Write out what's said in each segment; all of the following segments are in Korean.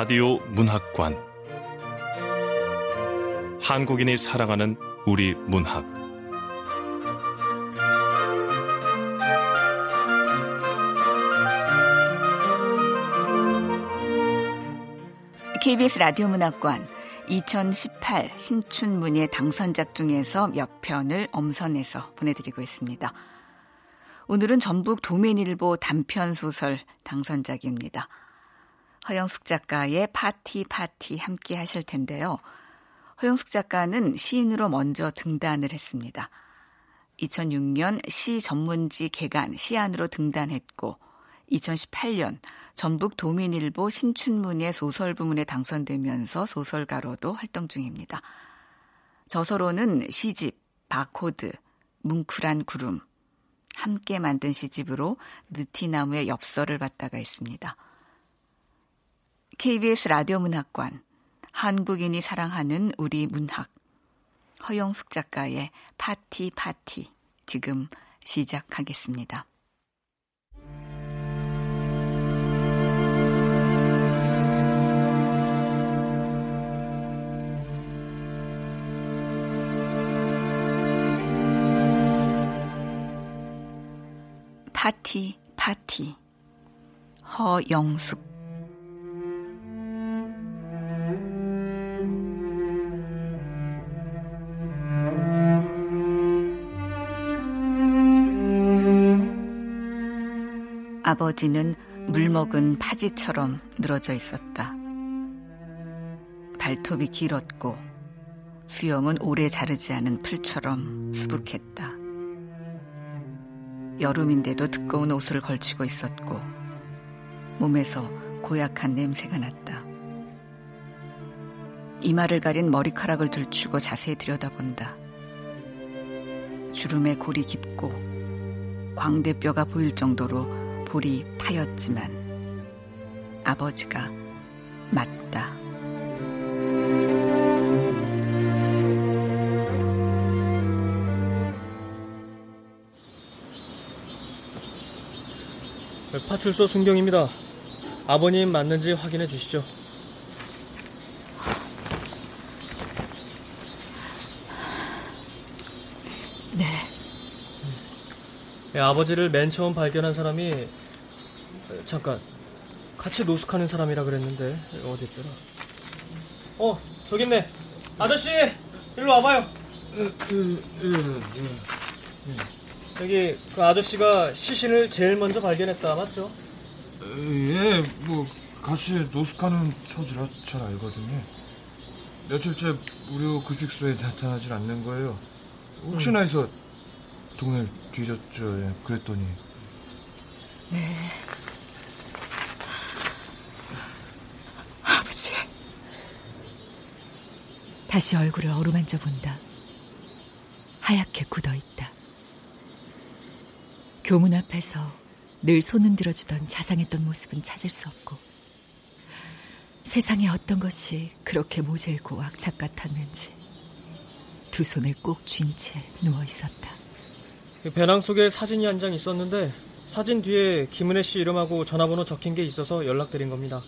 라디오 문학관 한국인이 사랑하는 우리 문학 KBS 라디오 문학관 2018 신춘 문예 당선작 중에서 몇 편을 엄선해서 보내드리고 있습니다. 오늘은 전북 도매일보 단편 소설 당선작입니다. 허영숙 작가의 파티 파티 함께 하실 텐데요. 허영숙 작가는 시인으로 먼저 등단을 했습니다. 2006년 시 전문지 계간 시안으로 등단했고 2018년 전북 도민일보 신춘문예 소설 부문에 당선되면서 소설가로도 활동 중입니다. 저서로는 시집, 바코드, 뭉클한 구름, 함께 만든 시집으로 느티나무의 엽서를 받다가 있습니다. KBS 라디오 문학관, 한국인이 사랑하는 우리 문학, 허영숙 작가의 파티 파티, 지금 시작하겠습니다. 파티, 파티. 허영숙. 아버지는 물먹은 파지처럼 늘어져 있었다. 발톱이 길었고 수염은 오래 자르지 않은 풀처럼 수북했다. 여름인데도 두꺼운 옷을 걸치고 있었고 몸에서 고약한 냄새가 났다. 이마를 가린 머리카락을 들추고 자세히 들여다본다. 주름의 골이 깊고 광대뼈가 보일 정도로 볼이 파였지만 아버지가 맞다. 파출소 순경입니다. 아버님 맞는지 확인해 주시죠. 네. 네, 아버지를 맨 처음 발견한 사람이 잠깐 같이 노숙하는 사람이라 그랬는데 어디 있더라? 어 저기 있네. 아저씨 일로 와봐요. 그, 예, 예. 여기 그 아저씨가 시신을 제일 먼저 발견했다 맞죠? 예, 뭐 같이 노숙하는 처지라 잘 알거든요. 며칠째 무료 급식소에 나타나질 않는 거예요. 혹시나 해서 동네 뒤졌죠. 예, 그랬더니. 네. 아버지. 다시 얼굴을 어루만져 본다. 하얗게 굳어 있다. 교문 앞에서 늘 손은 들어주던 자상했던 모습은 찾을 수 없고 세상에 어떤 것이 그렇게 모질고 악착 같았는지 두 손을 꼭 쥔 채 누워 있었다. 그 배낭 속에 사진이 한 장 있었는데 사진 뒤에 김은혜 씨 이름하고 전화번호 적힌 게 있어서 연락드린 겁니다.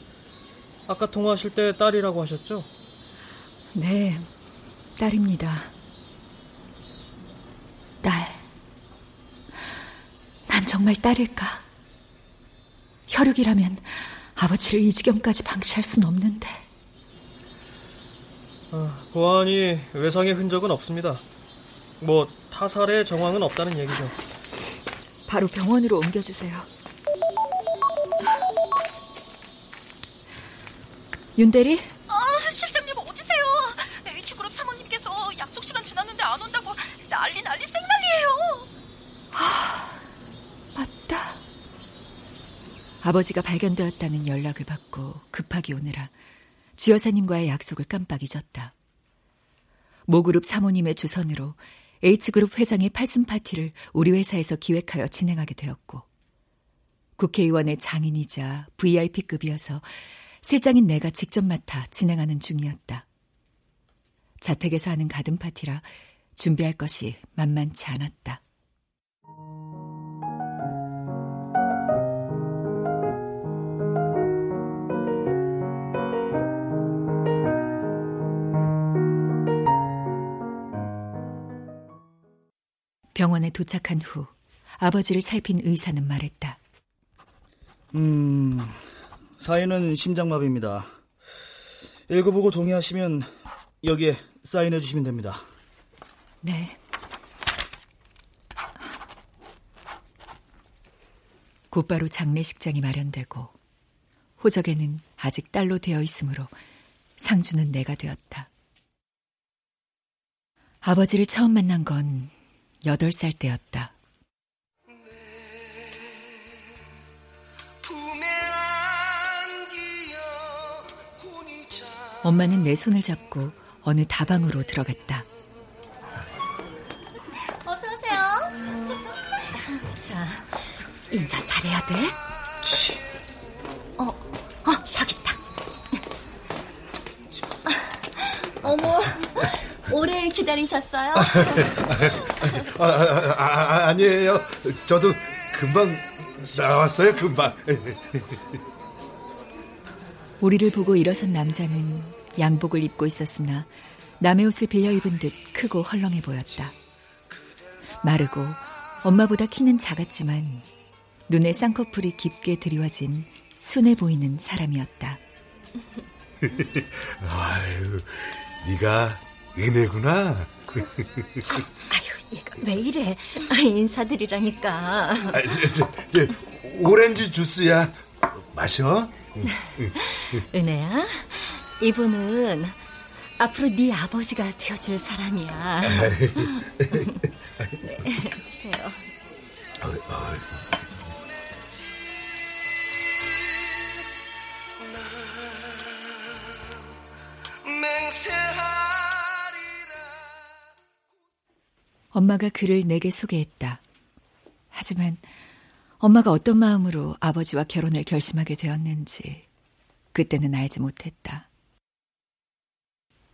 아까 통화하실 때 딸이라고 하셨죠? 네, 딸입니다. 딸. 난 정말 딸일까? 혈육이라면 아버지를 이 지경까지 방치할 순 없는데. 아, 보안이 외상의 흔적은 없습니다. 뭐 타살의 정황은 없다는 얘기죠. 바로 병원으로 옮겨주세요. 윤대리? 아, 실장님 어디세요? H그룹 사모님께서 약속 시간 지났는데 안 온다고 난리 난리 생난리예요. 하... 맞다. 아버지가 발견되었다는 연락을 받고 급하게 오느라 주 여사님과의 약속을 깜빡 잊었다. 모그룹 사모님의 주선으로 H그룹 회장의 팔순 파티를 우리 회사에서 기획하여 진행하게 되었고 국회의원의 장인이자 VIP급이어서 실장인 내가 직접 맡아 진행하는 중이었다. 자택에서 하는 가든 파티라 준비할 것이 만만치 않았다. 병원에 도착한 후 아버지를 살핀 의사는 말했다. 음, 사인은 심장마비입니다. 읽어보고 동의하시면 여기에 사인해 주시면 됩니다. 네. 곧바로 장례식장이 마련되고 호적에는 아직 딸로 되어 있으므로 상주는 내가 되었다. 아버지를 처음 만난 건 8살 때였다. 엄마는 내 손을 잡고 어느 다방으로 들어갔다. 어서 오세요. 자, 인사 잘해야 돼. 어, 어, 저기 있다. 어머, 기다리셨어요? 아, 아, 아, 아니에요. 저도 금방 나왔어요, 금방. 우리를 보고 일어선 남자는 양복을 입고 있었으나 남의 옷을 빌려 입은 듯 크고 헐렁해 보였다. 마르고 엄마보다 키는 작았지만 눈에 쌍꺼풀이 깊게 드리워진 순해 보이는 사람이었다. 아유, 네가 은혜구나. 아유, 얘가 왜 이래? 아, 인사드리라니까. 아, 저, 저, 저, 오렌지 주스야. 마셔. 은혜야, 이분은 앞으로 네 아버지가 되어줄 사람이야. 네, 드세요. 엄마가 그를 내게 소개했다. 하지만 엄마가 어떤 마음으로 아버지와 결혼을 결심하게 되었는지 그때는 알지 못했다.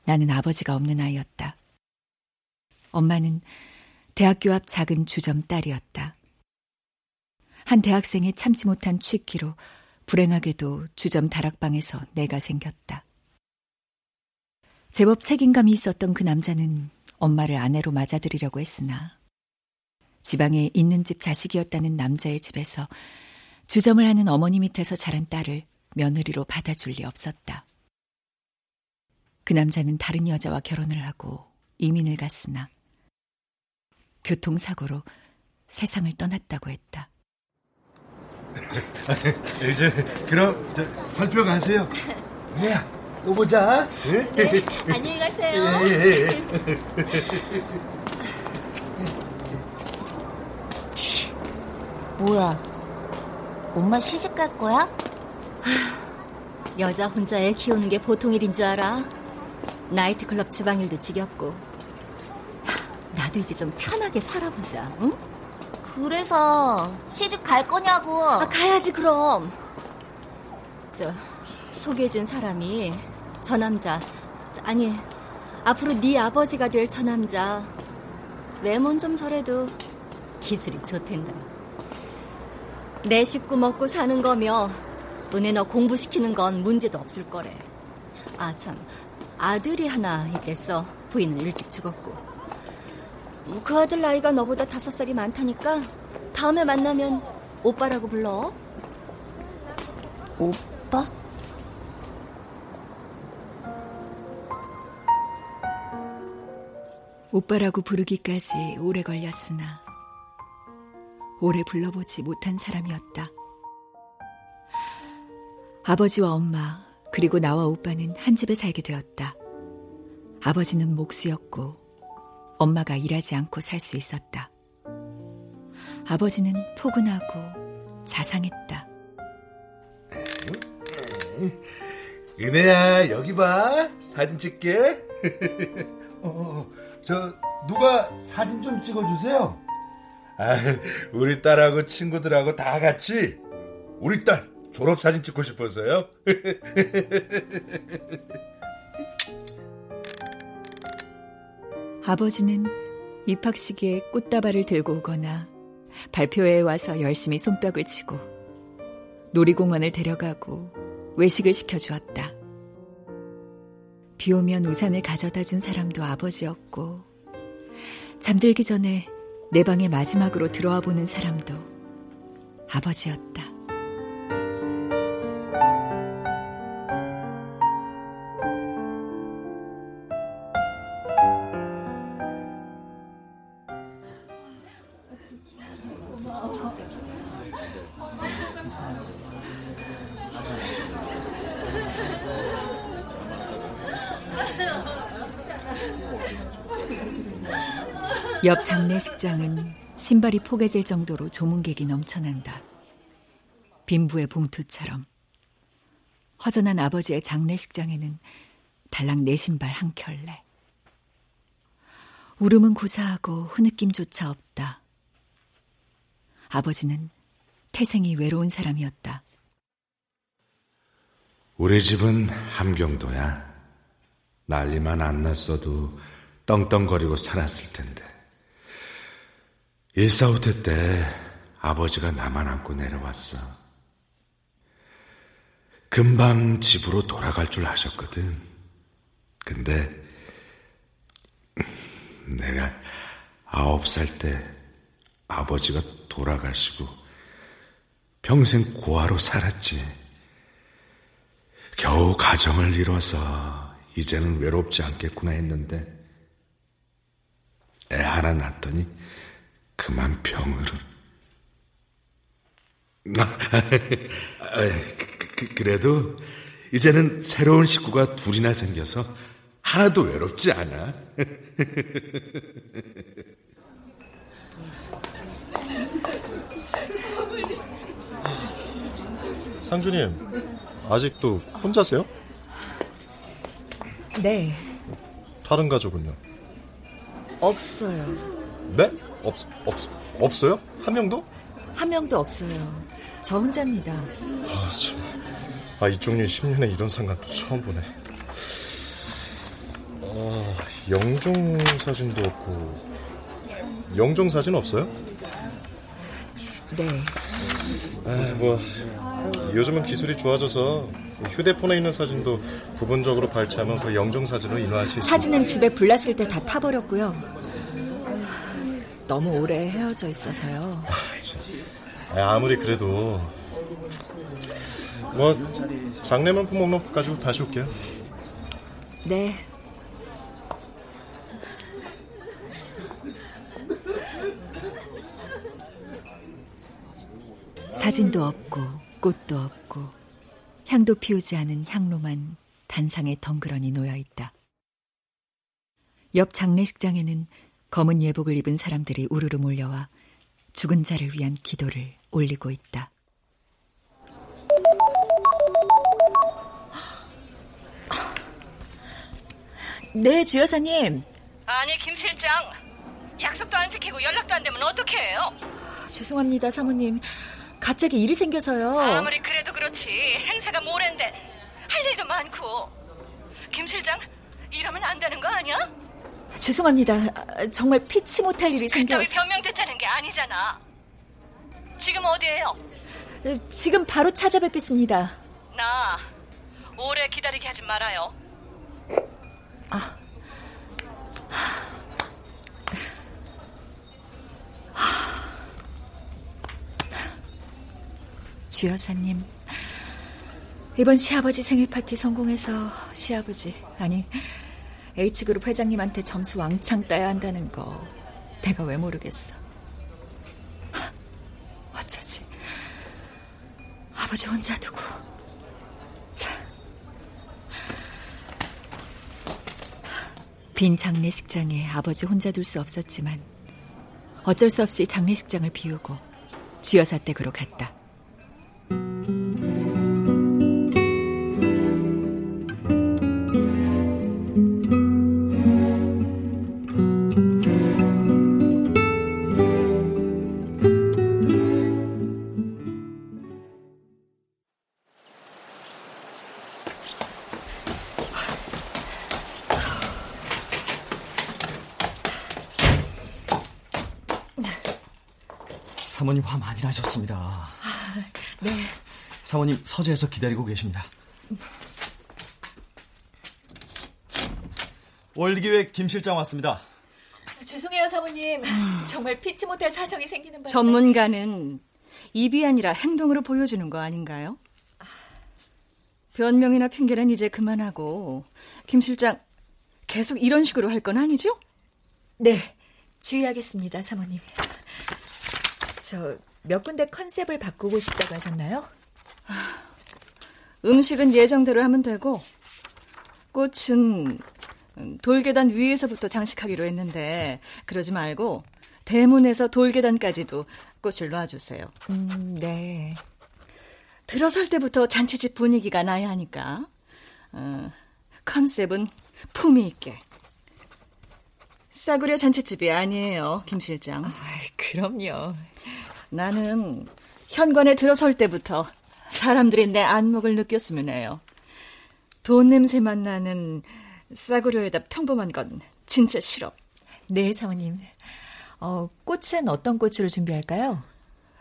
나는 아버지가 없는 아이였다. 엄마는 대학교 앞 작은 주점 딸이었다. 한 대학생의 참지 못한 취기로 불행하게도 주점 다락방에서 내가 생겼다. 제법 책임감이 있었던 그 남자는 엄마를 아내로 맞아들이려고 했으나 지방에 있는 집 자식이었다는 남자의 집에서 주점을 하는 어머니 밑에서 자란 딸을 며느리로 받아줄 리 없었다. 그 남자는 다른 여자와 결혼을 하고 이민을 갔으나 교통사고로 세상을 떠났다고 했다. 이제 그럼 저, 살펴가세요. 네야, 또 보자. 네, 안녕히 가세요. 예, 예, 예. 뭐야? 엄마 시집 갈 거야? 여자 혼자 애 키우는 게 보통 일인 줄 알아? 나이트클럽 주방일도 지겹고. 나도 이제 좀 편하게 살아보자, 응? 그래서 시집 갈 거냐고. 아, 가야지 그럼. 저 소개해준 사람이 저 남자 아니 앞으로 네 아버지가 될 저 남자 외모는 좀 저래도 기술이 좋댄다. 내 식구 먹고 사는 거며 은혜 너 공부시키는 건 문제도 없을 거래. 아 참 아들이 하나 있댔어. 부인은 일찍 죽었고. 그 아들 나이가 너보다 다섯 살이 많다니까 다음에 만나면 오빠라고 불러. 오빠? 오빠라고 부르기까지 오래 걸렸으나 오래 불러보지 못한 사람이었다. 아버지와 엄마 그리고 나와 오빠는 한 집에 살게 되었다. 아버지는 목수였고 엄마가 일하지 않고 살 수 있었다. 아버지는 포근하고 자상했다. 은혜야, 여기 봐. 사진 찍게. 어, 저, 누가 사진 좀 찍어주세요. 아, 우리 딸하고 친구들하고 다 같이 우리 딸 졸업 사진 찍고 싶어서요. 아버지는 입학식에 꽃다발을 들고 오거나 발표회에 와서 열심히 손뼉을 치고 놀이공원을 데려가고 외식을 시켜주었다. 비 오면 우산을 가져다 준 사람도 아버지였고 잠들기 전에 내 방에 마지막으로 들어와 보는 사람도 아버지였다. 옆 장례식장은 신발이 포개질 정도로 조문객이 넘쳐난다. 빈부의 봉투처럼 허전한 아버지의 장례식장에는 달랑 내 신발 한 켤레. 울음은 고사하고 흐느낌조차 없다. 아버지는 태생이 외로운 사람이었다. 우리 집은 함경도야. 난리만 안 났어도 떵떵거리고 살았을 텐데. 일사후퇴 때 아버지가 나만 안고 내려왔어. 금방 집으로 돌아갈 줄 아셨거든. 근데 내가 아홉 살 때 아버지가 돌아가시고 평생 고아로 살았지. 겨우 가정을 이뤄서 이제는 외롭지 않겠구나 했는데 애 하나 낳더니 그만 병으로. 그, 그래도 이제는 새로운 식구가 둘이나 생겨서 하나도 외롭지 않아. 상주님, 아직도 혼자세요? 네. 다른 가족은요? 없어요. 네? 없, 없, 없어요? 한 명도? 한 명도 없어요. 저 혼자입니다. 아, 참. 아, 이쪽 일 10년에 이런 상관도 처음 보네. 아, 영종 사진도 없고, 영종 사진 없어요? 네. 아, 뭐, 요즘은 기술이 좋아져서 휴대폰에 있는 사진도 부분적으로 발췌하면 그 영종 사진으로 인화할 수 있어요. 사진은 집에 불났을 때 다 타버렸고요. 너무 오래 헤어져 있어서요. 아, 아무리 그래도 뭐 장례만 품 목록 가지고 다시 올게요. 네. 사진도 없고 꽃도 없고 향도 피우지 않은 향로만 단상에 덩그러니 놓여 있다. 옆 장례식장에는 검은 예복을 입은 사람들이 우르르 몰려와 죽은 자를 위한 기도를 올리고 있다. 네, 주 여사님. 아니, 김 실장. 약속도 안 지키고 연락도 안 되면 어떻게 해요? 죄송합니다, 사모님. 갑자기 일이 생겨서요. 아무리 그래도 그렇지. 행사가 모레인데 할 일도 많고. 김 실장, 이러면 안 되는 거 아니야? 죄송합니다. 정말 피치 못할 일이 생겨서. 그따위 변명 듣자는 게 아니잖아. 지금 어디에요? 지금 바로 찾아뵙겠습니다. 나 오래 기다리게 하지 말아요. 아. 주 여사님, 이번 시아버지 생일 파티 성공해서 시아버지, 아니, H그룹 회장님한테 점수 왕창 따야 한다는 거 내가 왜 모르겠어. 어쩌지. 아버지 혼자 두고. 참. 빈 장례식장에 아버지 혼자 둘 수 없었지만 어쩔 수 없이 장례식장을 비우고 주여사 댁으로 갔다. 화 많이 나셨습니다. 아, 네. 사모님 서재에서 기다리고 계십니다. 월드기획 김 실장 왔습니다. 죄송해요, 사모님. 정말 피치 못할 사정이 생기는 바람에. 전문가는 입이 아니라 행동으로 보여주는 거 아닌가요? 변명이나 핑계는 이제 그만하고 김 실장 계속 이런 식으로 할 건 아니죠? 네, 주의하겠습니다, 사모님. 저 몇 군데 컨셉을 바꾸고 싶다고 하셨나요? 음식은 예정대로 하면 되고 꽃은 돌계단 위에서부터 장식하기로 했는데 그러지 말고 대문에서 돌계단까지도 꽃을 놔주세요. 음, 네. 들어설 때부터 잔치집 분위기가 나야 하니까 어, 컨셉은 품위 있게. 싸구려 잔치집이 아니에요, 김 실장. 아, 그럼요. 나는 현관에 들어설 때부터 사람들이 내 안목을 느꼈으면 해요. 돈 냄새만 나는 싸구려에다 평범한 건 진짜 싫어. 네, 사모님. 어, 꽃은 어떤 꽃으로 준비할까요?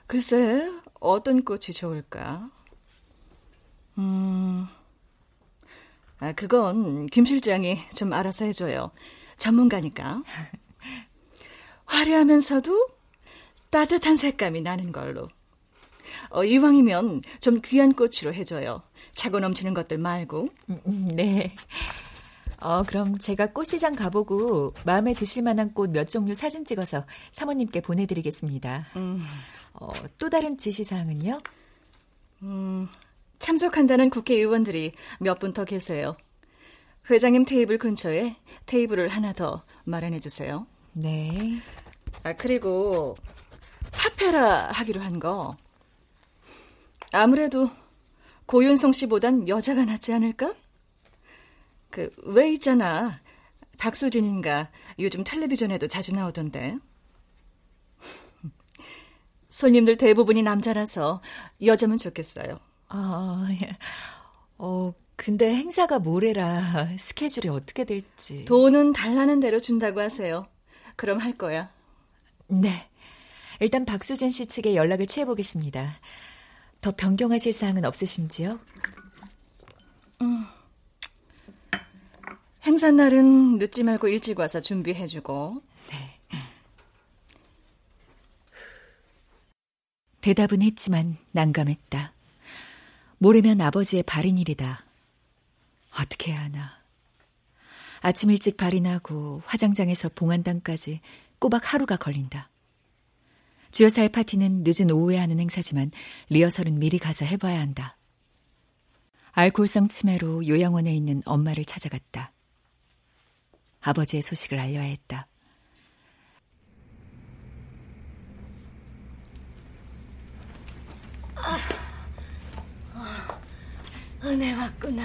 글쎄, 어떤 꽃이 좋을까? 음, 아, 그건 김 실장이 좀 알아서 해줘요. 전문가니까. 화려하면서도 따뜻한 색감이 나는 걸로. 어, 이왕이면 좀 귀한 꽃으로 해줘요. 차고 넘치는 것들 말고. 음, 네. 어, 그럼 제가 꽃시장 가보고 마음에 드실 만한 꽃 몇 종류 사진 찍어서 사모님께 보내드리겠습니다. 음. 어, 또 다른 지시사항은요? 음, 참석한다는 국회의원들이 몇 분 더 계세요. 회장님 테이블 근처에 테이블을 하나 더 마련해 주세요. 네. 아, 그리고 파페라 하기로 한 거. 아무래도 고윤성 씨보단 여자가 낫지 않을까? 그, 왜 있잖아. 박수진인가 요즘 텔레비전에도 자주 나오던데. 손님들 대부분이 남자라서 여자면 좋겠어요. 아, 어, 근데 행사가 모레라 스케줄이 어떻게 될지. 돈은 달라는 대로 준다고 하세요. 그럼 할 거야. 네. 일단 박수진 씨 측에 연락을 취해보겠습니다. 더 변경하실 사항은 없으신지요? 음. 행사 날은 늦지 말고 일찍 와서 준비해주고. 네. 대답은 했지만 난감했다. 모레면 아버지의 발인일이다. 어떻게 해야 하나. 아침 일찍 발인하고 화장장에서 봉안당까지 꼬박 하루가 걸린다. 주여사의 파티는 늦은 오후에 하는 행사지만 리허설은 미리 가서 해봐야 한다. 알코올성 치매로 요양원에 있는 엄마를 찾아갔다. 아버지의 소식을 알려야 했다. 아, 은혜 왔구나.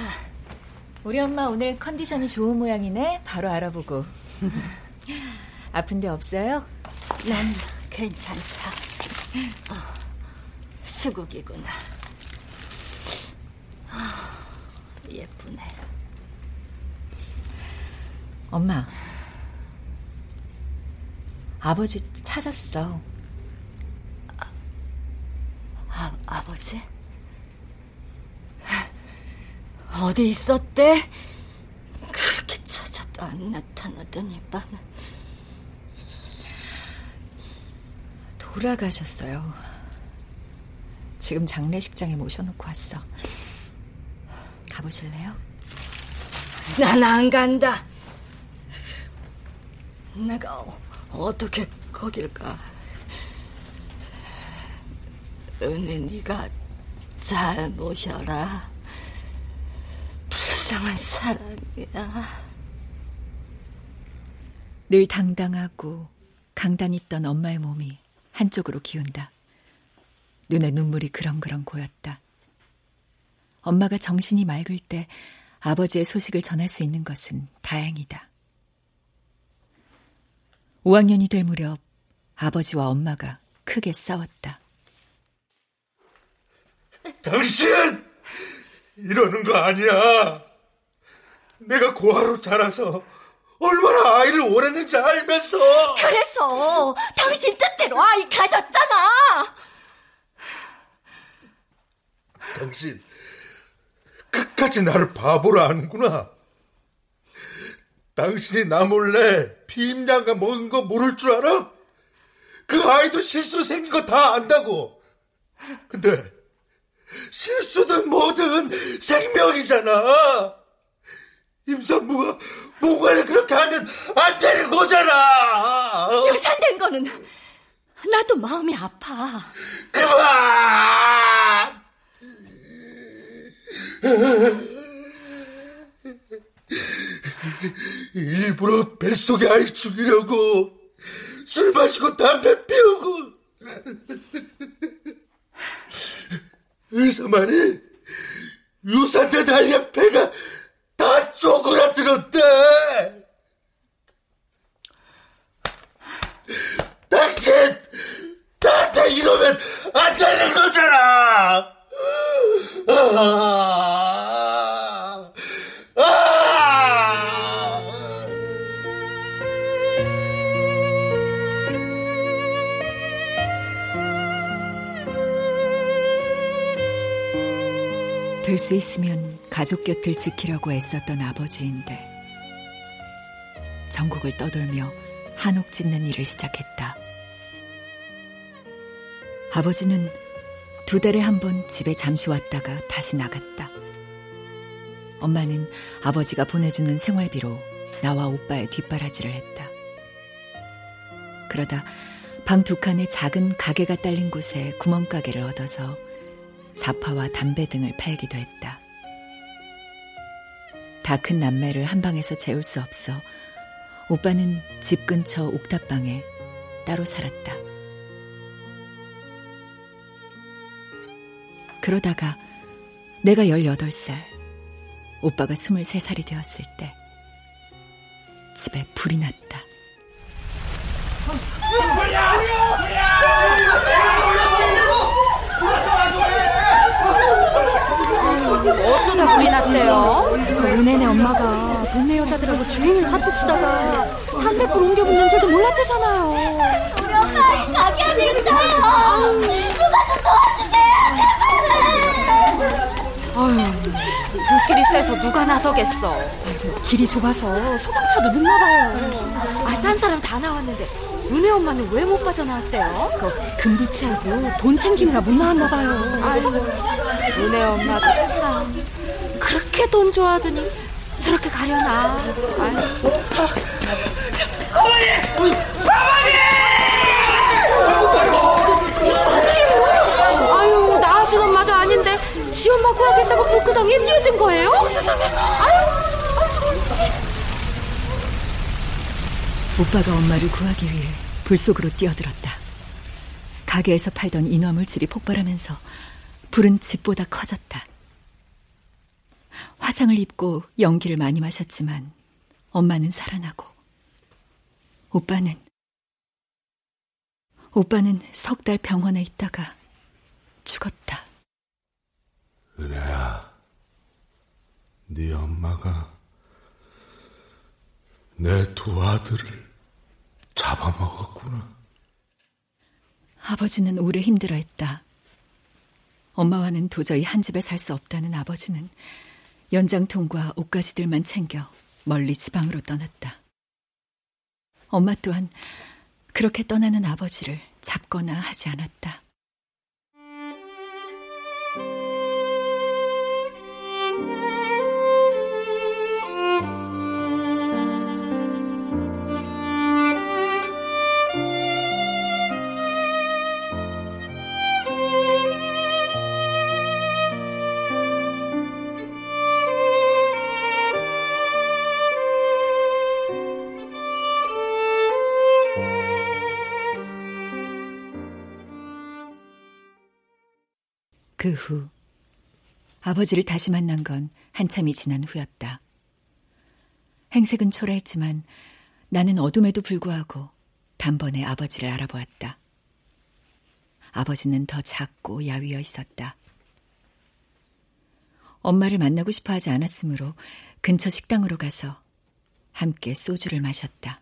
우리 엄마 오늘 컨디션이 좋은 모양이네. 바로 알아보고. 아픈 데 없어요? 난 괜찮다. 어, 수국이구나. 어, 예쁘네. 엄마. 아버지 찾았어. 아, 아버지? 어디 있었대? 그렇게 찾아도 안 나타나더니 빠는 돌아가셨어요. 지금 장례식장에 모셔놓고 왔어. 가보실래요? 난 안 간다. 내가 어떻게 거길 가? 은혜 네가 잘 모셔라. 불쌍한 사람이야. 늘 당당하고 강단 있던 엄마의 몸이 한쪽으로 기운다. 눈에 눈물이 그렁그렁 고였다. 엄마가 정신이 맑을 때 아버지의 소식을 전할 수 있는 것은 다행이다. 5학년이 될 무렵 아버지와 엄마가 크게 싸웠다. 당신! 이러는 거 아니야. 내가 고아로 자라서 얼마나 아이를 오랬는지 알면서. 그래서 당신 뜻대로 아이 가졌잖아. 당신 끝까지 나를 바보로 아는구나. 당신이 나 몰래 피임약가 먹은 거 모를 줄 알아? 그 아이도 실수로 생긴 거 다 안다고. 근데 실수든 뭐든 생명이잖아. 임산부가 목을 그렇게 하면 안 되는 거잖아. 유산된 거는 나도 마음이 아파. 그만! 일부러 뱃속에 아이 죽이려고 술 마시고 담배 피우고 의사만이 유산된 아이의 배가 다 쪼그라들었대 당신 나한테 이러면 안 되는 거잖아 아, 아! 될수 있으면 가족 곁을 지키려고 애썼던 아버지인데 전국을 떠돌며 한옥 짓는 일을 시작했다. 아버지는 두 달에 한 번 집에 잠시 왔다가 다시 나갔다. 엄마는 아버지가 보내주는 생활비로 나와 오빠의 뒷바라지를 했다. 그러다 방 두 칸의 작은 가게가 딸린 곳에 구멍가게를 얻어서 자파와 담배 등을 팔기도 했다. 다 큰 남매를 한 방에서 재울 수 없어 오빠는 집 근처 옥탑방에 따로 살았다. 그러다가 내가 18살, 오빠가 23살이 되었을 때 집에 불이 났다. 어쩌다 불이 났대요? 그 은혜네 엄마가 동네 여자들하고 주인을 화투치다가 담배불 옮겨 붙는 줄도 몰랐대잖아요. 우리 엄마 가게 안에 있어요. 누가 좀 도와주세요. 아유, 불길이 세서 누가 나서겠어. 길이 좁아서 소방차도 늦나 봐요. 아, 딴 사람 다 나왔는데 은혜 엄마는 왜 못 빠져나왔대요? 그 금비치하고 돈 챙기느라 못 나왔나 봐요. 아유, 은혜 엄마도 참 그렇게 돈 좋아하더니 저렇게 가려나. 아유. 어머니! 어머니! 이게 아들이에요? 아유, 낳아준 엄마도 아닌데 지 엄마 구하겠다고 불구덩이에 뛰어든 거예요? 어, 세상에. 아유. 오빠가 엄마를 구하기 위해 불 속으로 뛰어들었다. 가게에서 팔던 인화물질이 폭발하면서 불은 집보다 커졌다. 화상을 입고 연기를 많이 마셨지만 엄마는 살아나고 오빠는 오빠는 석 달 병원에 있다가 죽었다. 은혜야, 네 엄마가 내 두 아들을 잡아먹었구나. 아버지는 오래 힘들어했다. 엄마와는 도저히 한 집에 살 수 없다는 아버지는 연장통과 옷가지들만 챙겨 멀리 지방으로 떠났다. 엄마 또한 그렇게 떠나는 아버지를 잡거나 하지 않았다. 그 후, 아버지를 다시 만난 건 한참이 지난 후였다. 행색은 초라했지만 나는 어둠에도 불구하고 단번에 아버지를 알아보았다. 아버지는 더 작고 야위어 있었다. 엄마를 만나고 싶어 하지 않았으므로 근처 식당으로 가서 함께 소주를 마셨다.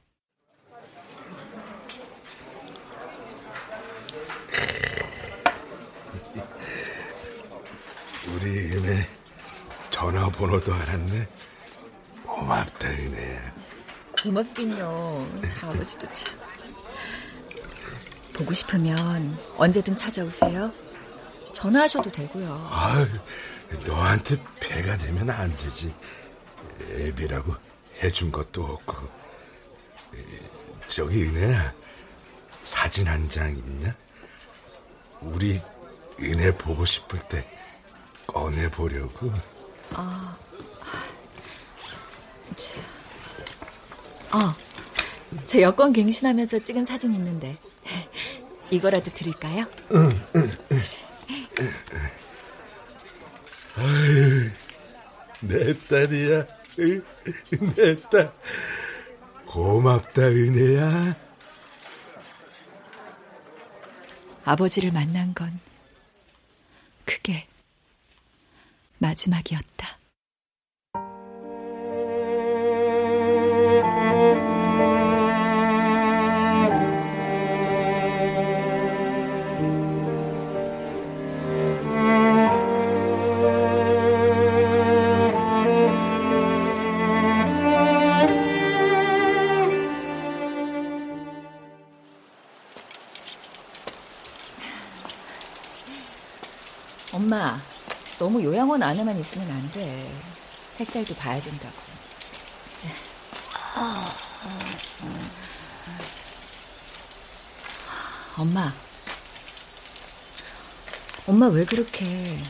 우리 은혜 전화번호도 알았네. 고맙다 은혜야. 고맙긴요. 아버지도 참. 보고 싶으면 언제든 찾아오세요. 전화하셔도 되고요. 아, 너한테 배가 되면 안 되지. 애비라고 해준 것도 없고. 저기 은혜야, 사진 한 장 있냐? 우리 은혜 보고 싶을 때 꺼내 보려고. 아, 제, 아, 제 여권 갱신하면서 찍은 사진 있는데 이거라도 드릴까요? 응, 응, 응. 아유, 내 딸이야. 내 딸. 고맙다, 은혜야. 아버지를 만난 건 그게 마지막이었다. 요양원 안에만 있으면 안 돼. 햇살도 봐야 된다고. 자. 엄마. 엄마 왜 그렇게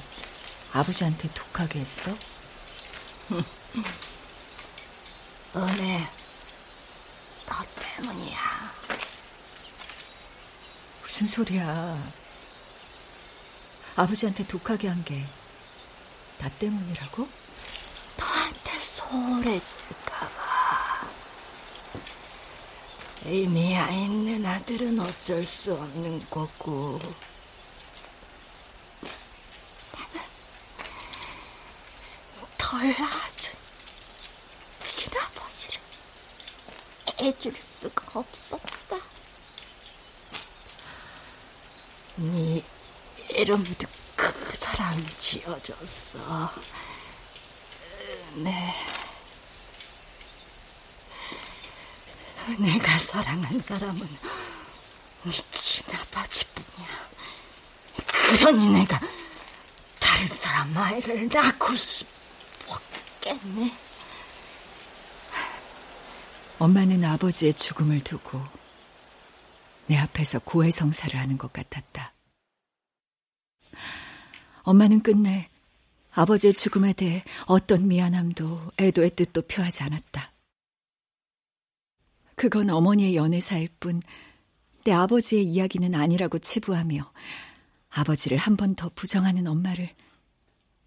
아버지한테 독하게 했어? 은혜, 너 때문이야. 무슨 소리야. 아버지한테 독하게 한 게 나 때문이라고? 너한테 소홀해질까봐. 의미야 있는 아들은 어쩔 수 없는 거고. 나는 덜 낳아준 친아버지를 해줄 수가 없었다. 네 이름도 그 사람이 지어줬어. 네. 내가 사랑한 사람은 네 친아버지뿐이야. 그러니 내가 다른 사람 아이를 낳고 싶었겠네. 엄마는 아버지의 죽음을 두고 내 앞에서 고해성사를 하는 것 같았다. 엄마는 끝내 아버지의 죽음에 대해 어떤 미안함도 애도의 뜻도 표하지 않았다. 그건 어머니의 연애사일 뿐 내 아버지의 이야기는 아니라고 치부하며 아버지를 한 번 더 부정하는 엄마를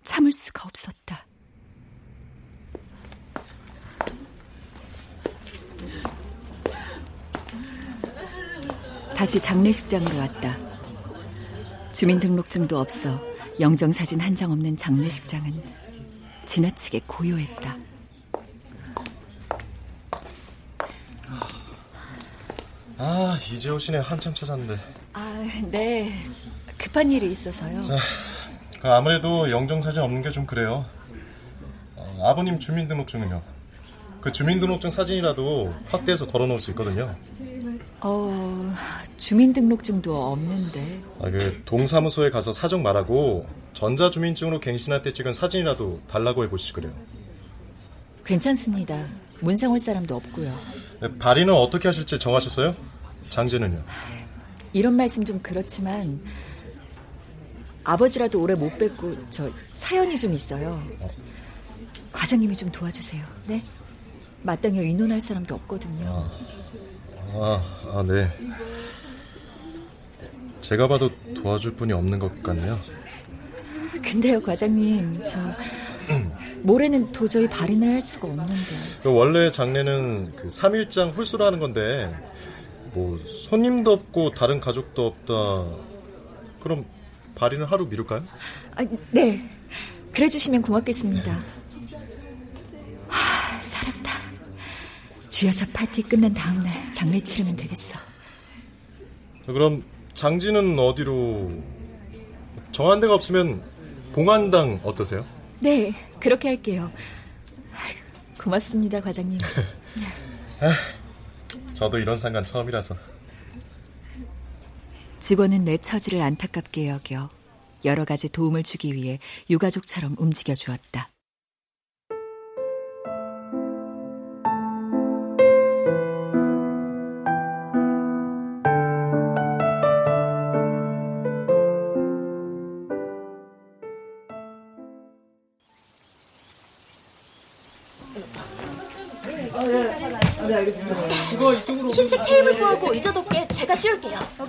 참을 수가 없었다. 다시 장례식장으로 왔다. 주민등록증도 없어 영정사진 한 장 없는 장례식장은 지나치게 고요했다. 아, 이제 오시네. 한참 찾았는데. 아, 네. 급한 일이 있어서요. 자, 그 아무래도 영정사진 없는 게 좀 그래요. 어, 아버님 주민등록증은요? 그 주민등록증 사진이라도 확대해서 걸어놓을 수 있거든요. 어, 주민등록증도 없는데. 아, 그 동사무소에 가서 사정 말하고 전자주민증으로 갱신할 때 찍은 사진이라도 달라고 해보시지 그래요. 괜찮습니다. 문상 올 사람도 없고요. 네, 발의는 어떻게 하실지 정하셨어요? 장제는요? 이런 말씀 좀 그렇지만 아버지라도 오래 못 뵙고 저 사연이 좀 있어요. 과장님이 좀 도와주세요. 네? 마땅히 의논할 사람도 없거든요. 아, 아, 네. 제가 봐도 도와줄 분이 없는 것 같네요. 근데요, 과장님, 저 모레는 도저히 발인을 할 수가 없는데. 그 원래 장례는 그 3일장 홀수로 하는 건데 뭐 손님도 없고 다른 가족도 없다. 그럼 발인을 하루 미룰까요? 아, 네. 그래 주시면 고맙겠습니다. 하, 주여사 파티 끝난 다음 날 장례 치르면 되겠어. 그럼 장지는 어디로 정한 데가 없으면 봉안당 어떠세요? 네, 그렇게 할게요. 고맙습니다, 과장님. 저도 이런 상관 처음이라서. 직원은 내 처지를 안타깝게 여겨 여러 가지 도움을 주기 위해 유가족처럼 움직여 주었다.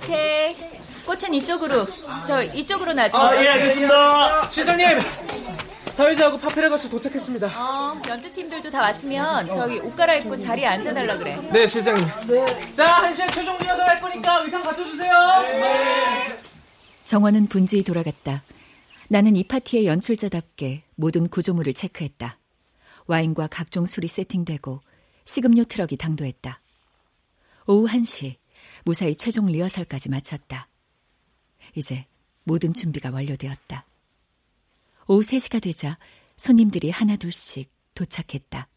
오케이. 꽃은 이쪽으로. 저 이쪽으로 놔주세요. 아, 예, 알겠습니다. 실장님, 사회자하고 파페라거스 도착했습니다. 어, 연주팀들도 다 왔으면 저기 옷 갈아입고 자리에 앉아달라 그래. 네, 실장님. 자, 한 시간 최종 리허설 할 거니까 의상 갖춰주세요. 정원은 분주히 돌아갔다. 나는 이 파티의 연출자답게 모든 구조물을 체크했다. 와인과 각종 술이 세팅되고 식음료 트럭이 당도했다. 오후 1시 무사히 최종 리허설까지 마쳤다. 이제 모든 준비가 완료되었다. 오후 3시가 되자 손님들이 하나둘씩 도착했다.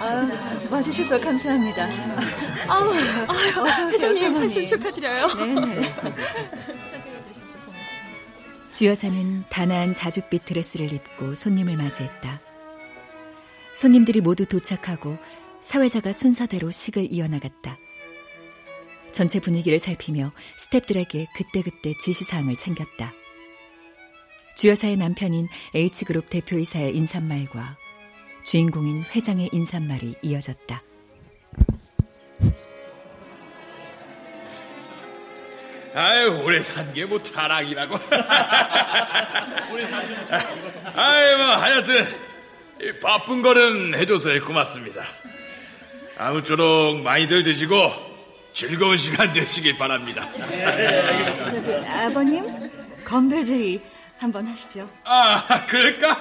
아, 와주셔서 감사합니다. 아우, 회장님 팔순 축하드려요. 네네. 주 여사는 단아한 자줏빛 드레스를 입고 손님을 맞이했다. 손님들이 모두 도착하고 사회자가 순서대로 식을 이어나갔다. 전체 분위기를 살피며 스탭들에게 그때그때 지시사항을 챙겼다. 주여사의 남편인 H그룹 대표이사의 인사말과 주인공인 회장의 인사말이 이어졌다. 아유, 오래 산 게 뭐 자랑이라고. 아유, 뭐, 하여튼, 이 바쁜 거는 해줘서 고맙습니다. 아무쪼록 많이들 드시고 즐거운 시간 되시길 바랍니다. 저기 아버님 건배제의 한번 하시죠. 아, 그럴까?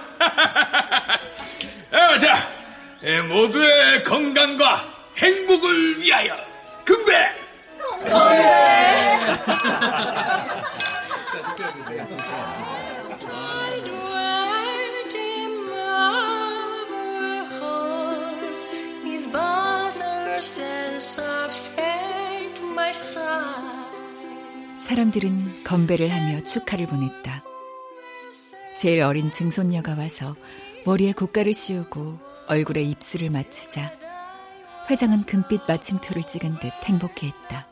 아, 자, 예, 모두의 건강과 행복을 위하여 건배! Side. 사람들은 건배를 하며 축하를 보냈다. 제일 어린 증손녀가 와서 머리에 고가를 씌우고 얼굴에 입술을 맞추자 회장은 금빛 마침표를 찍은 듯 행복해했다.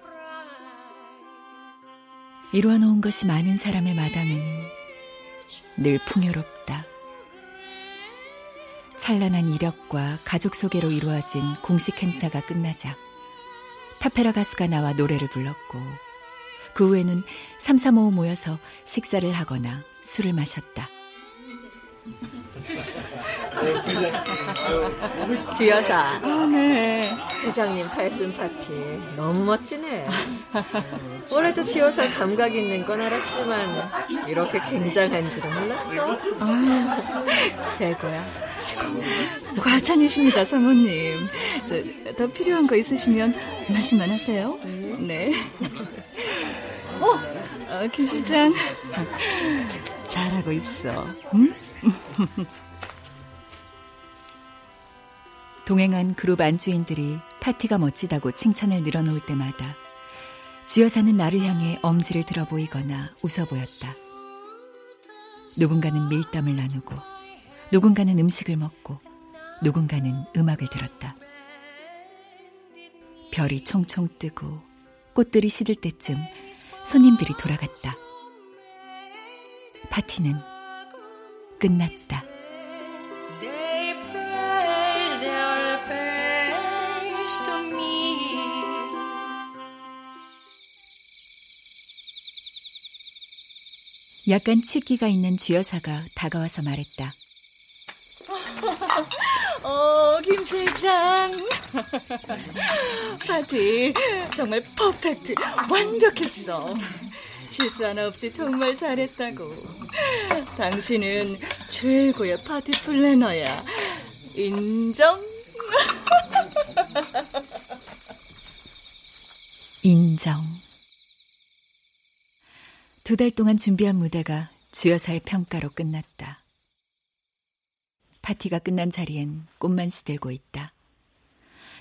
이루어 놓은 것이 많은 사람의 마당은 늘 풍요롭다. 찬란한 이력과 가족 소개로 이루어진 공식 행사가 끝나자 파페라 가수가 나와 노래를 불렀고 그 후에는 삼삼오오 모여서 식사를 하거나 술을 마셨다. 주여사. 아, 네. 회장님 팔순 파티 너무 멋지네. 올해도 주여사 감각 있는 건 알았지만 이렇게 굉장한 줄은 몰랐어. 아, 최고야, 최고. 과찬이십니다, 사모님. 저, 더 필요한 거 있으시면 말씀만 하세요. 네. 어, 어, 김 실장. 잘하고 있어. 응? 동행한 그룹 안주인들이 파티가 멋지다고 칭찬을 늘어놓을 때마다 주여사는 나를 향해 엄지를 들어 보이거나 웃어 보였다. 누군가는 밀담을 나누고 누군가는 음식을 먹고 누군가는 음악을 들었다. 별이 총총 뜨고 꽃들이 시들 때쯤 손님들이 돌아갔다. 파티는 끝났다. 약간 취기가 있는 주여사가 다가와서 말했다. 어, 김 실장. 파티 정말 퍼펙트. 완벽했어. 실수 하나 없이 정말 잘했다고. 당신은 최고의 파티 플래너야. 인정? 인정. 두 달 동안 준비한 무대가 주여사의 평가로 끝났다. 파티가 끝난 자리엔 꽃만 시들고 있다.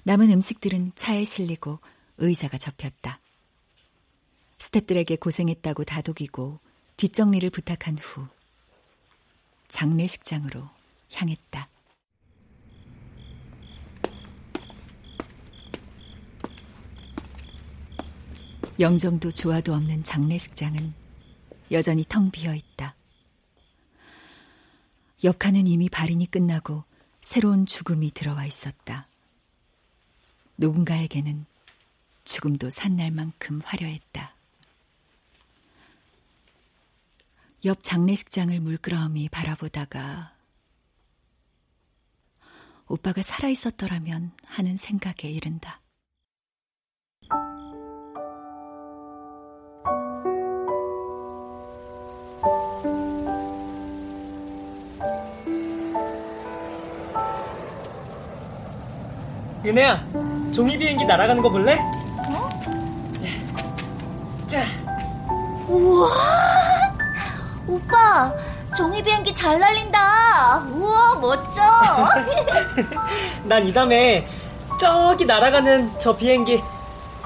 남은 음식들은 차에 실리고 의자가 접혔다. 스탭들에게 고생했다고 다독이고 뒷정리를 부탁한 후 장례식장으로 향했다. 영정도 조화도 없는 장례식장은 여전히 텅 비어 있다. 옆칸은 이미 발인이 끝나고 새로운 죽음이 들어와 있었다. 누군가에게는 죽음도 산날만큼 화려했다. 옆 장례식장을 물끄러미 바라보다가 오빠가 살아있었더라면 하는 생각에 이른다. 은혜야, 종이 비행기 날아가는 거 볼래? 어? 자. 우와! 오빠, 종이 비행기 잘 날린다. 우와, 멋져. 난 이 다음에 저기 날아가는 저 비행기,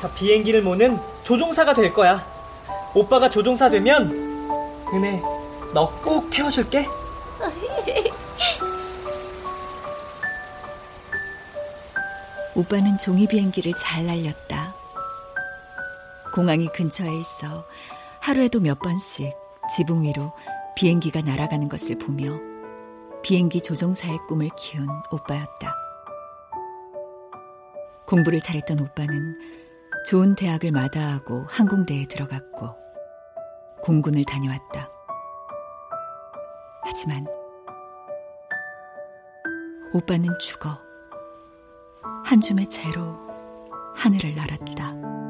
저 비행기를 모는 조종사가 될 거야. 오빠가 조종사 되면 은혜, 너 꼭 태워줄게. 오빠는 종이 비행기를 잘 날렸다. 공항이 근처에 있어 하루에도 몇 번씩 지붕 위로 비행기가 날아가는 것을 보며 비행기 조종사의 꿈을 키운 오빠였다. 공부를 잘했던 오빠는 좋은 대학을 마다하고 항공대에 들어갔고 공군을 다녀왔다. 하지만 오빠는 죽어 한 줌의 채로 하늘을 날았다.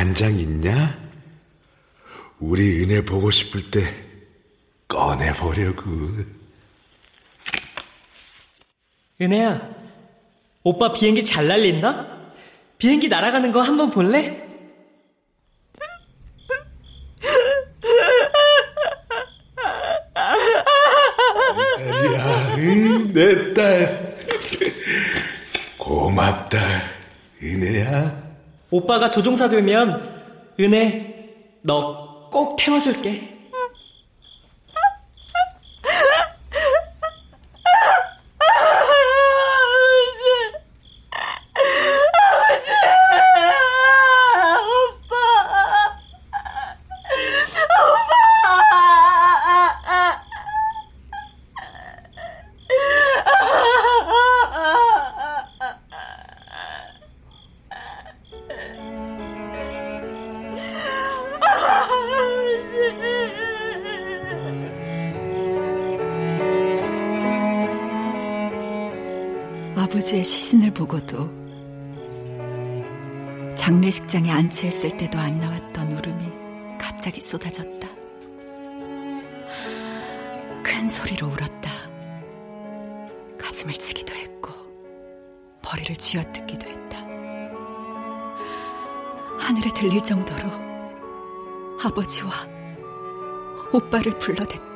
사진 한장 있냐? 우리 은혜 보고 싶을 때 꺼내보려고. 은혜야, 오빠 비행기 잘 날린다? 비행기 날아가는 거 한번 볼래? 딸이야, 응, 내 딸. 고맙다, 은혜야. 오빠가 조종사 되면 은혜, 너 꼭 태워줄게. 보고도 장례식장에 안치했을 때도 안 나왔던 울음이 갑자기 쏟아졌다. 큰 소리로 울었다. 가슴을 치기도 했고 머리를 쥐어뜯기도 했다. 하늘에 들릴 정도로 아버지와 오빠를 불러댔다.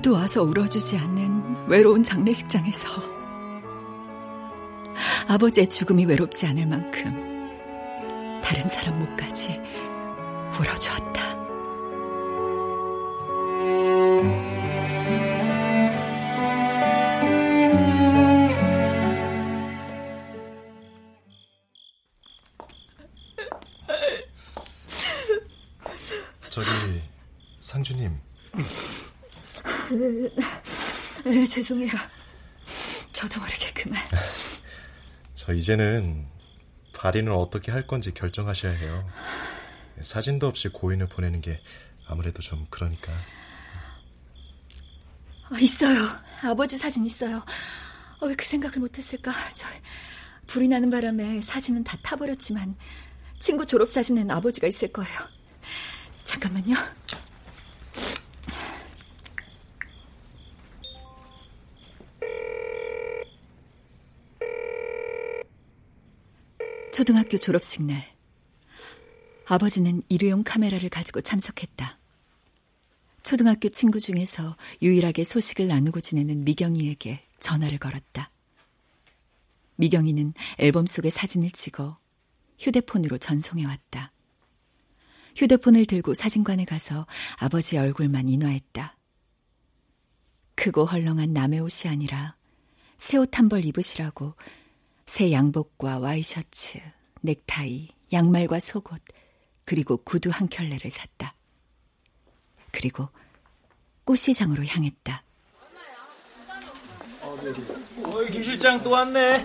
아무도 와서 울어주지 않는 외로운 장례식장에서 아버지의 죽음이 외롭지 않을 만큼 다른 사람 목까지 울어주었다. 네, 죄송해요. 저도 모르게 그만. 저 이제는 발인을 어떻게 할 건지 결정하셔야 해요. 사진도 없이 고인을 보내는 게 아무래도 좀 그러니까. 어, 있어요. 아버지 사진 있어요. 어, 왜그 생각을 못했을까? 저 불이 나는 바람에 사진은 다 타버렸지만 친구 졸업 사진엔 아버지가 있을 거예요. 잠깐만요. 초등학교 졸업식 날 아버지는 일회용 카메라를 가지고 참석했다. 초등학교 친구 중에서 유일하게 소식을 나누고 지내는 미경이에게 전화를 걸었다. 미경이는 앨범 속의 사진을 찍어 휴대폰으로 전송해 왔다. 휴대폰을 들고 사진관에 가서 아버지 얼굴만 인화했다. 크고 헐렁한 남의 옷이 아니라 새 옷 한 벌 입으시라고 새 양복과 와이셔츠, 넥타이, 양말과 속옷, 그리고 구두 한 켤레를 샀다. 그리고 꽃시장으로 향했다. 어이, 김 실장 또 왔네.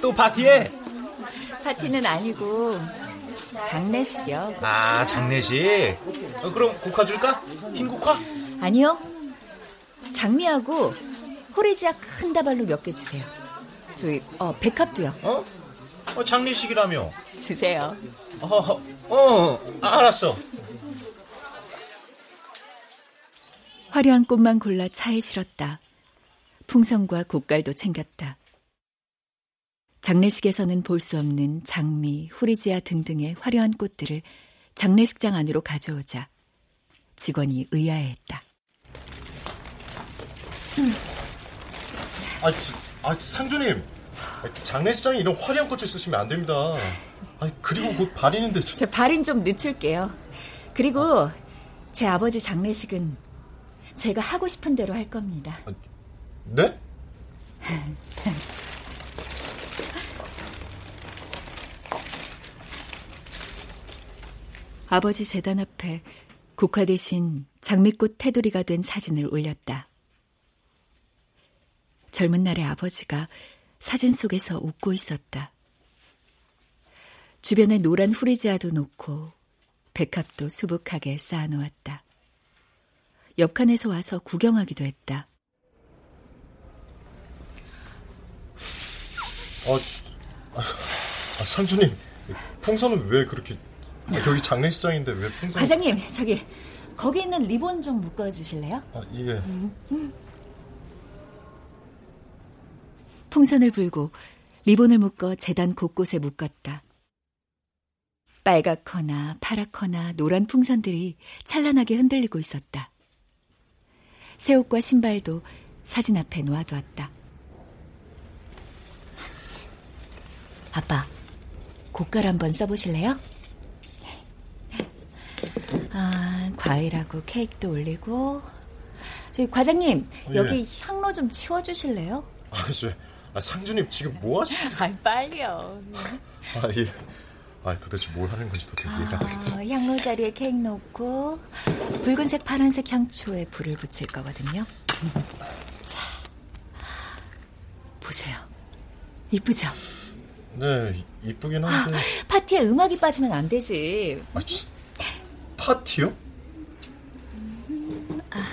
또 파티해? 파티는 아니고 장례식이요. 아, 장례식. 어, 그럼 국화 줄까? 흰 국화? 아니요. 장미하고 호리지아 큰 다발로 몇 개 주세요. 저희 어 백합도요. 어? 어 장례식이라며. 주세요. 어, 어, 알았어. 화려한 꽃만 골라 차에 실었다. 풍선과 곶갈도 챙겼다. 장례식에서는 볼 수 없는 장미, 후리지아 등등의 화려한 꽃들을 장례식장 안으로 가져오자 직원이 의아해했다. 아, 아 상주님. 장례식장에 이런 화려한 꽃을 쓰시면 안 됩니다. 아, 그리고 곧 발인인데. 저... 제 발인 좀 늦출게요. 그리고 제 아버지 장례식은 제가 하고 싶은 대로 할 겁니다. 네? 아버지 재단 앞에 국화 대신 장미꽃 테두리가 된 사진을 올렸다. 젊은 날의 아버지가 사진 속에서 웃고 있었다. 주변에 노란 후리지아도 놓고 백합도 수북하게 쌓아놓았다. 옆칸에서 와서 구경하기도 했다. 아, 아, 상주님, 풍선은 왜 그렇게 아, 여기 장례식장인데 왜 풍선? 과장님, 저기 거기 있는 리본 좀 묶어 주실래요? 아, 예. 음, 풍선을 불고 리본을 묶어 재단 곳곳에 묶었다. 빨갛거나 파랗거나 노란 풍선들이 찬란하게 흔들리고 있었다. 새 옷과 신발도 사진 앞에 놓아두었다. 아빠, 고깔 한번 써보실래요? 아, 과일하고 케이크도 올리고. 저기 과장님, 예. 여기 향로 좀 치워주실래요? 아, 저, 아, 상주님 지금 뭐 하시는? 아, 빨리요. 아, 예. 아, 도대체 뭘 하는 건지 도대체 이해가 안 어, 향로 자리에 케이크 놓고 붉은색, 파란색 향초에 불을 붙일 거거든요. 자, 보세요. 이쁘죠? 네, 이쁘긴 한데. 아, 파티에 음악이 빠지면 안 되지. 아, 지, 파티요? 아,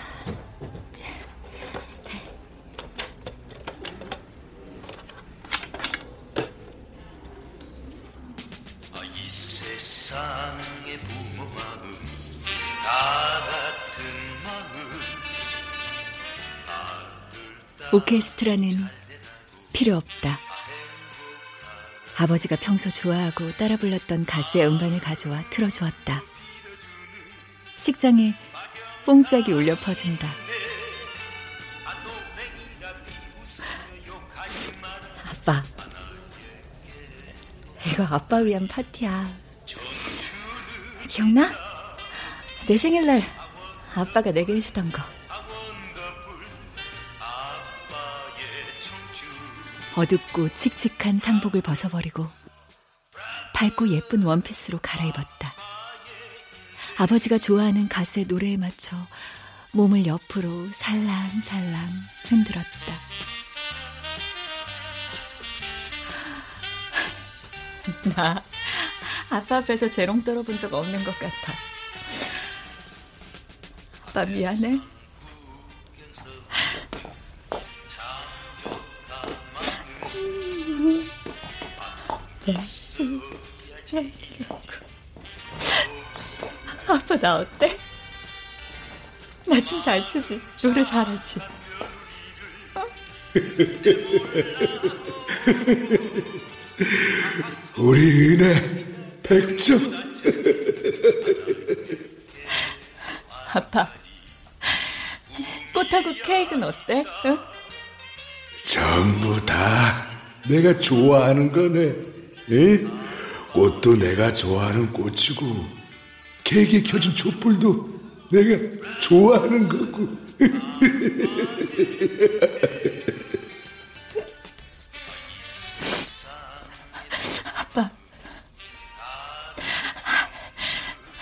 오케스트라는 필요 없다. 아버지가 평소 좋아하고 따라 불렀던 가수의 음반을 가져와 틀어주었다. 식장에 뽕짝이 울려 퍼진다. 아빠, 이거 아빠 위한 파티야. 기억나? 내 생일날 아빠가 내게 해주던 거. 어둡고 칙칙한 상복을 벗어버리고 밝고 예쁜 원피스로 갈아입었다. 아버지가 좋아하는 가수의 노래에 맞춰 몸을 옆으로 살랑살랑 흔들었다. 나 아빠 앞에서 재롱 떨어본 적 없는 것 같아. 아빠 미안해. 나 어때? 나 춤 잘 추지? 노래 잘하지? 우리 은혜 백점. 아빠, 꽃하고 케이크는 어때? 응? 전부 다 내가 좋아하는 거네. 에? 꽃도 내가 좋아하는 꽃이고 케이크에 켜진 촛불도 내가 좋아하는 거고. 아빠.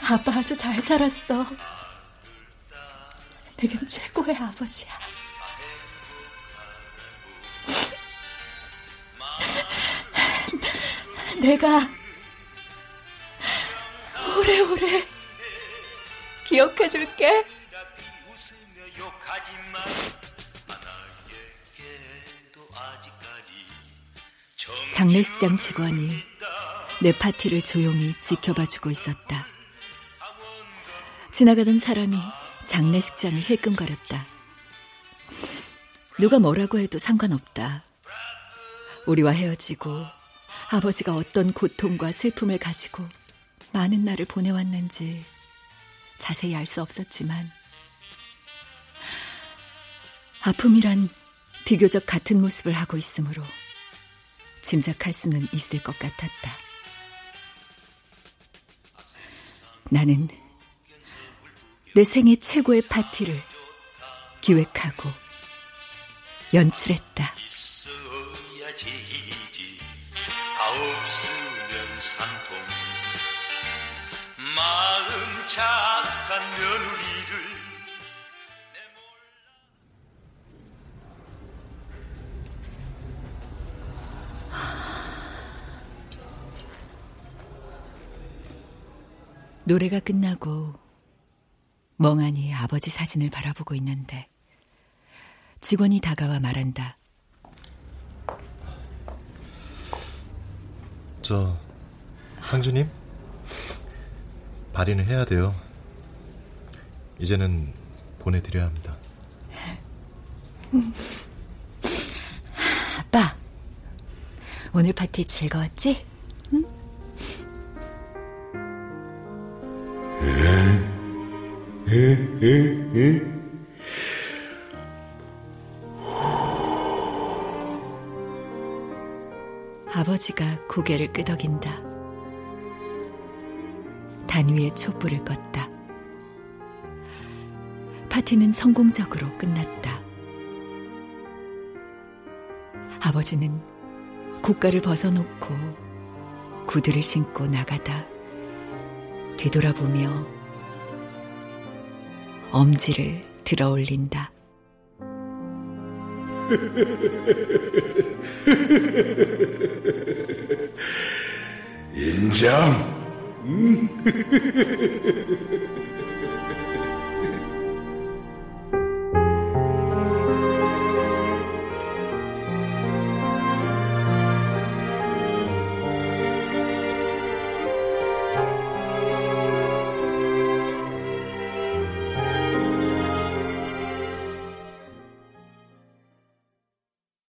아빠 아주 잘 살았어. 내겐 최고의 아버지야. 내가 오래오래 기억해줄게. 장례식장 직원이 내 파티를 조용히 지켜봐주고 있었다. 지나가던 사람이 장례식장을 힐끔거렸다. 누가 뭐라고 해도 상관없다. 우리와 헤어지고 아버지가 어떤 고통과 슬픔을 가지고 많은 날을 보내왔는지 자세히 알 수 없었지만 아픔이란 비교적 같은 모습을 하고 있으므로 짐작할 수는 있을 것 같았다. 나는 내 생애 최고의 파티를 기획하고 연출했다. 마음 착한 며느리를 노래가 끝나고 멍하니 아버지 사진을 바라보고 있는데 직원이 다가와 말한다. 저 상주님 발인을 해야 돼요. 이제는 보내드려야 합니다. 아빠, 오늘 파티 즐거웠지? 응? 에, 에, 에. 아버지가 고개를 끄덕인다. 단 위에 촛불을 껐다. 파티는 성공적으로 끝났다. 아버지는 고가를 벗어놓고 구두를 신고 나가다 뒤돌아보며 엄지를 들어 올린다. 인정. 음.